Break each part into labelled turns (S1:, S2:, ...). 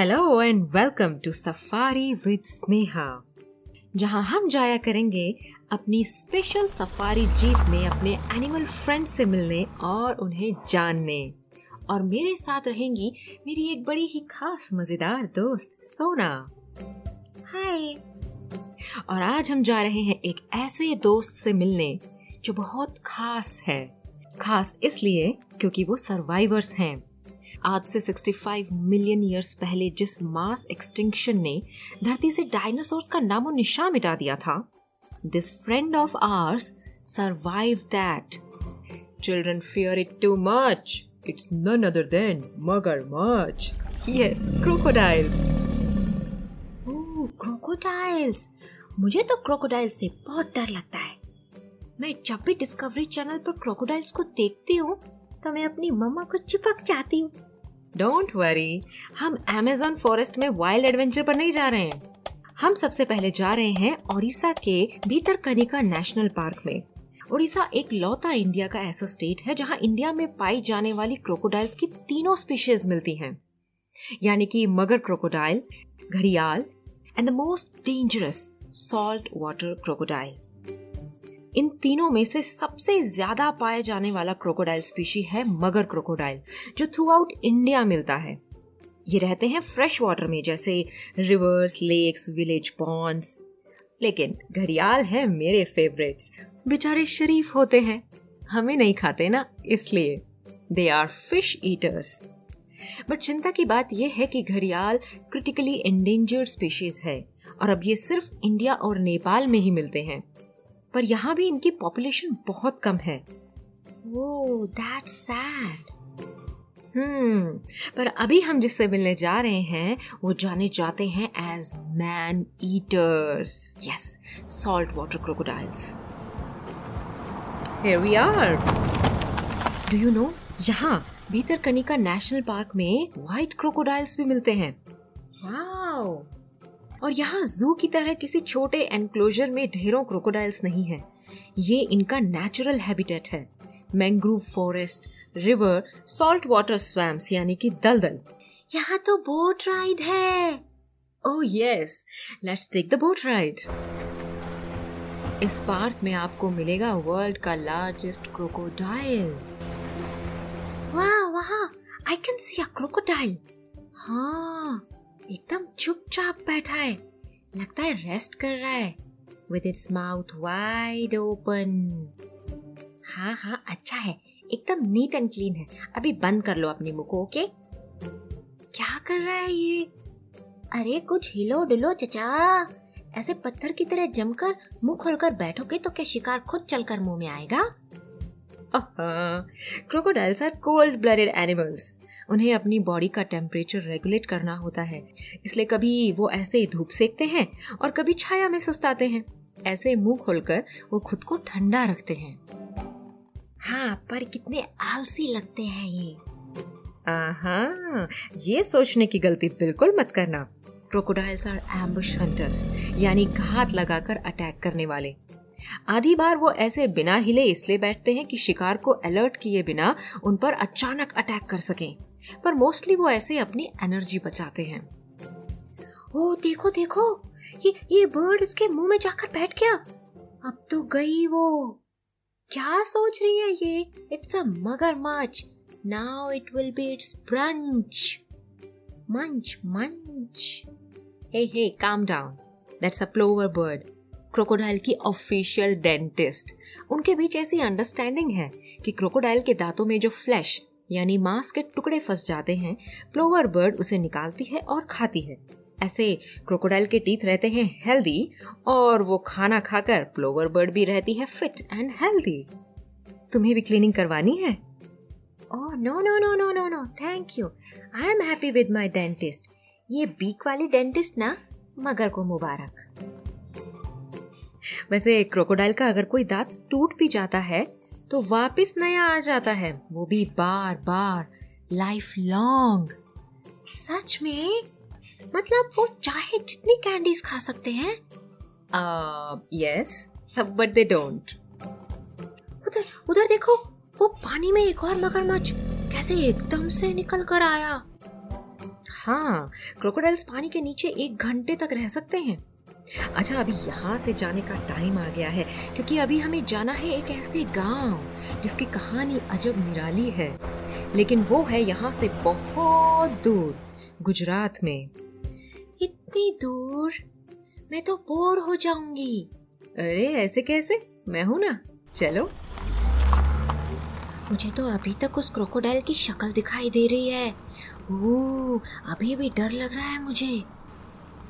S1: Hello and welcome to safari with Sneha जहाँ हम जाया करेंगे अपनी स्पेशल सफारी जीप में अपने एनिमल फ्रेंड से मिलने और उन्हें जानने। और मेरे साथ रहेंगी मेरी एक बड़ी ही खास मज़ेदार दोस्त, सोना। हाय और आज हम जा रहे हैं एक ऐसे दोस्त से मिलने जो बहुत खास है। खास इसलिए क्योंकि वो सर्वाइवर्स हैं। आज से 65 मिलियन ईयर्स पहले जिस मास एक्सटिंक्शन ने धरती से डायनासोर्स का नामो निशान मिटा दिया था this friend of ours survive that children fear it too much it's none other than मगरमच्छ यस क्रोकोडाइल्स क्रोकोडाइल्स मुझे तो क्रोकोडाइल से बहुत डर लगता है। मैं जब भी डिस्कवरी चैनल पर क्रोकोडाइल्स को देखती हूँ तो मैं अपनी मम्मा को चिपक जाती हूँ। डोंट वरी हम अमेजोन फॉरेस्ट में वाइल्ड एडवेंचर पर नहीं जा रहे हैं। हम सबसे पहले जा रहे हैं ओडिशा के भीतर कनिका नेशनल पार्क में। ओडिशा एक लौता इंडिया का ऐसा स्टेट है जहाँ इंडिया में पाई जाने वाली क्रोकोडाइल्स की तीनों स्पीशीज मिलती हैं। यानी कि मगर क्रोकोडाइल घड़ियाल and the most dangerous salt water crocodile इन तीनों में से सबसे ज़्यादा पाए जाने वाला क्रोकोडाइल स्पीशी है मगर क्रोकोडाइल जो थ्रू आउट इंडिया मिलता है। ये रहते हैं फ्रेश वाटर में, जैसे रिवर्स लेक्स विलेज पॉन्ड्स लेकिन घड़ियाल है मेरे फेवरेट्स बेचारे शरीफ होते हैं। हमें नहीं खाते ना, इसलिए। They are fish eaters but चिंता की बात यह है कि घड़ियाल क्रिटिकली एंडेंजर्ड स्पीशीज है। और अब ये सिर्फ़ इंडिया और नेपाल में ही मिलते हैं। पर यहाँ भी इनकी पॉपुलेशन बहुत कम है। वो सैड हम्म पर अभी हम जिससे मिलने जा रहे हैं, वो जाने जाते हैं as man eaters yes salt water crocodiles Here we are. Do you know? यहाँ भीतर कनिका नेशनल पार्क में व्हाइट क्रोकोडाइल्स भी मिलते हैं। वाओ और यहाँ जू की तरह किसी छोटे एनक्लोजर में ढेरों क्रोकोडाइल्स नहीं है। ये इनका नेचुरल हैबिटेट है। Mangrove forest river salt water swamps यानी कि दलदल। यहाँ तो बोट राइड है। ओह yes let's take the boat ride इस पार्क में आपको मिलेगा वर्ल्ड का लार्जेस्ट क्रोकोडाइल वाह वहाँ I can see a crocodile हाँ। एकदम चुपचाप बैठा है। लगता है रेस्ट कर रहा है। With its mouth wide open हाँ हाँ अच्छा है। एकदम नीट एंड क्लीन है। अभी बंद कर लो अपने मुँह को ओके क्या कर रहा है ये? अरे, कुछ हिलो डुलो, चचा। ऐसे पत्थर की तरह जमकर मुँह खोलकर बैठोगे तो क्या शिकार खुद चलकर मुँह में आएगा? Crocodiles are cold blooded animals उन्हें अपनी बॉडी का टेम्परेचर रेगुलेट करना होता है। इसलिए कभी वो ऐसे ही धूप सेकते हैं और कभी छाया में सुस्ताते हैं। ऐसे मुँह खोलकर वो खुद को ठंडा रखते हैं। हाँ पर कितने आलसी लगते हैं ये। ये सोचने की गलती बिल्कुल मत करना। क्रोकोडाइल्स आर एम्बुश हंटर्स यानी घात लगाकर अटैक करने वाले। आधी बार वो ऐसे बिना हिले इसलिए बैठते हैं कि शिकार को अलर्ट किए बिना उन पर अचानक अटैक कर सकें। पर मोस्टली वो ऐसे अपनी एनर्जी बचाते हैं। ओ, देखो देखो, ये ये बर्ड उसके मुँह में जाकर बैठ गया। अब तो गई वो। क्या सोच रही है ये? इट्स अ मगरमच्छ। Now it will be its brunch munch munch hey hey calm down that's a plover bird crocodile की ऑफिशियल डेंटिस्ट उनके बीच ऐसी अंडरस्टैंडिंग है कि क्रोकोडाइल के दांतों में जो फ्लैश यानी मांस के टुकड़े फंस जाते हैं प्लोवर बर्ड उसे निकालती है और खाती है। ऐसे क्रोकोडाइल के टीथ रहते हैं हेल्दी और वो खाना खाकर प्लोवर बर्ड भी रहती है फिट एंड हेल्दी। तुम्हें भी क्लीनिंग करवानी है? ओह, no no no no no no, thank you. I am happy with my dentist. ये बीक वाली डेंटिस्ट ना, मगर को मुबारक। वैसे क्रोकोडाइल का अगर कोई दांत टूट भी जाता है तो वापस नया आ जाता है। वो भी बार बार लाइफ लॉन्ग सच में? मतलब वो चाहे जितनी कैंडीज खा सकते हैं? यस बट दे डोंट उधर उधर देखो वो पानी में एक और मगरमच्छ कैसे एकदम से निकल कर आया। हाँ क्रोकोडाइल्स पानी के नीचे एक घंटे तक रह सकते हैं। अच्छा अभी यहाँ से जाने का टाइम आ गया है क्योंकि अभी हमें जाना है एक ऐसे गाँव जिसकी कहानी अजब निराली है। लेकिन वो है यहाँ से बहुत दूर गुजरात में। इतनी दूर? मैं तो बोर हो जाऊँगी। अरे ऐसे कैसे? मैं हूँ ना। चलो। मुझे तो अभी तक उस क्रोकोडाइल की शक्ल दिखाई दे रही है। ओ, अभी भी डर लग रहा है मुझे।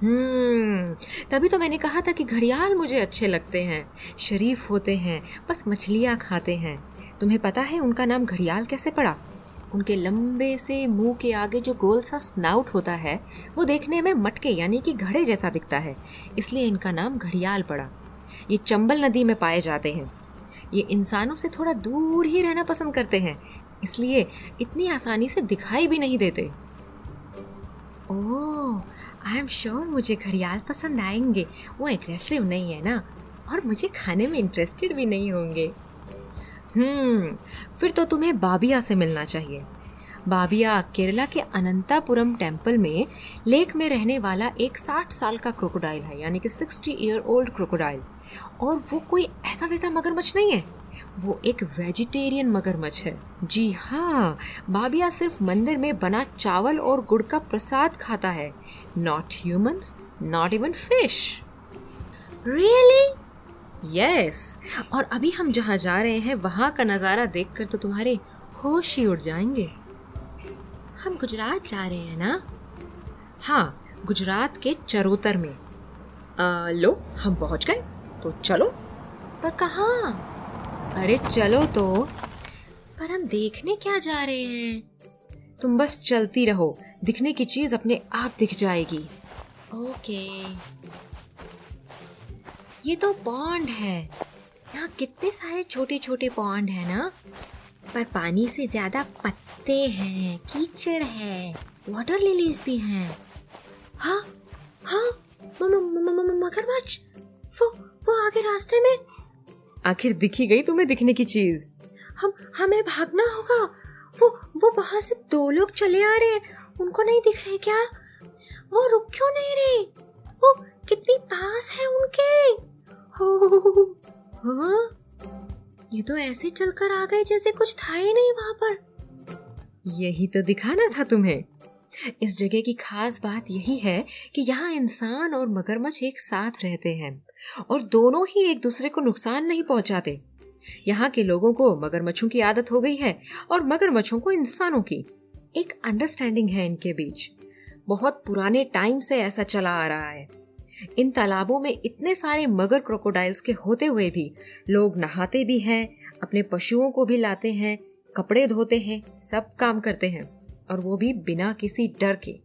S1: हम्म तभी तो मैंने कहा था कि घड़ियाल मुझे अच्छे लगते हैं, शरीफ होते हैं, बस मछलियाँ खाते हैं। तुम्हें पता है उनका नाम घड़ियाल कैसे पड़ा? उनके लंबे से मुँह के आगे जो गोल सा स्नाउट होता है, वो देखने में मटके यानी कि घड़े जैसा दिखता है, इसलिए इनका नाम घड़ियाल पड़ा। ये चंबल नदी में पाए जाते हैं। ये इंसानों से थोड़ा दूर ही रहना पसंद करते हैं, इसलिए इतनी आसानी से दिखाई भी नहीं देते। ओह आई एम श्योर मुझे घड़ियाल पसंद आएँगे। वो एग्रेसिव नहीं है ना? और मुझे खाने में इंटरेस्टेड भी नहीं होंगे। हम्म फिर तो तुम्हें बाबिया से मिलना चाहिए। बाबिया केरला के अनंतापुरम टेंपल में लेक में रहने वाला एक साठ साल का क्रोकोडाइल है, यानी कि सिक्सटी ईयर ओल्ड क्रोकोडाइल और वो कोई ऐसा वैसा मगरमच्छ नहीं है। वो एक वेजिटेरियन मगरमच्छ है। जी हाँ बाबिया सिर्फ़ मंदिर में बना चावल और गुड़ का प्रसाद खाता है। Not humans not even fish really yes और अभी हम जहाँ जा रहे हैं वहाँ का नज़ारा देखकर तो तुम्हारे होश ही उड़ जाएँगे। हम गुजरात जा रहे हैं ना? हाँ गुजरात के चरोतर में। आ, लो हम पहुँच गए तो चलो। पर कहा? अरे चलो तो। पर हम देखने क्या जा रहे हैं? तुम बस चलती रहो। दिखने की चीज़ अपने आप दिख जाएगी। ओके। ये तो पॉन्ड है। यहाँ कितने सारे छोटे छोटे पॉन्ड है ना? पर पानी से ज़्यादा पत्ते हैं, कीचड़ है वाटर लिलीज भी हैं। हाँ हाँ मगरमच्छ। वो वो आगे रास्ते में आखिर दिखी गई तुम्हें दिखने की चीज़? हम, हमें भागना होगा। वो वो वहाँ से दो लोग चले आ रहे हैं। उनको नहीं दिख रहे क्या? वो रुक क्यों नहीं रहे? वो कितनी पास है उनके। हो हाँ ये तो ऐसे चलकर आ गए जैसे कुछ था ही नहीं वहाँ पर। यही तो दिखाना था तुम्हें। इस जगह की खास बात यही है कि यहाँ इंसान और मगरमच्छ एक साथ रहते हैं। और दोनों ही एक दूसरे को नुकसान नहीं पहुंचाते। यहाँ के लोगों को मगरमच्छों की आदत हो गई है और मगरमच्छों को इंसानों की। एक अंडरस्टैंडिंग है इनके बीच। बहुत पुराने टाइम से ऐसा चला आ रहा है। इन तालाबों में इतने सारे मगर क्रोकोडाइल्स के होते हुए भी लोग नहाते भी हैं, अपने पशुओं को भी लाते हैं, कपड़े धोते हैं, सब काम करते हैं और वो भी बिना किसी डर के।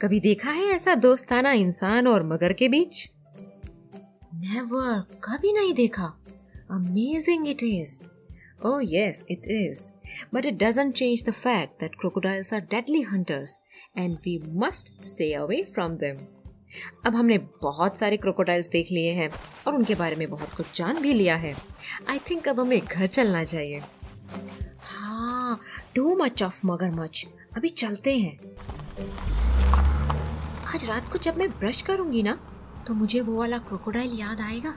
S1: कभी देखा है ऐसा दोस्ताना इंसान और मगर के बीच? नेवर कभी नहीं देखा. Amazing it is Oh yes, it is. But it doesn't change the fact that crocodiles are deadly hunters and we must stay away from them. अब हमने बहुत सारे क्रोकोडाइल्स देख लिए हैं और उनके बारे में बहुत कुछ जान भी लिया है. आई थिंक अब हमें घर चलना चाहिए. हाँ टू मच ऑफ़ मगरमच्छ. अभी चलते हैं. आज रात को जब मैं ब्रश करूँगी ना तो मुझे वो वाला क्रोकोडाइल याद आएगा।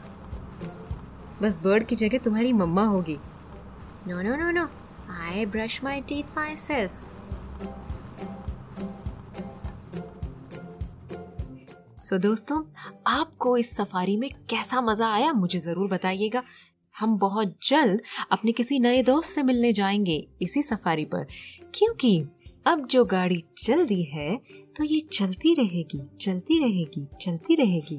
S1: बस बर्ड की जगह तुम्हारी मम्मा होगी। No no no no I brush my teeth myself so दोस्तों आपको इस सफारी में कैसा मज़ा आया मुझे ज़रूर बताइएगा। हम बहुत जल्द अपने किसी नए दोस्त से मिलने जाएँगे इसी सफारी पर। क्योंकि अब जो गाड़ी चल दी है तो ये चलती रहेगी चलती रहेगी चलती रहेगी।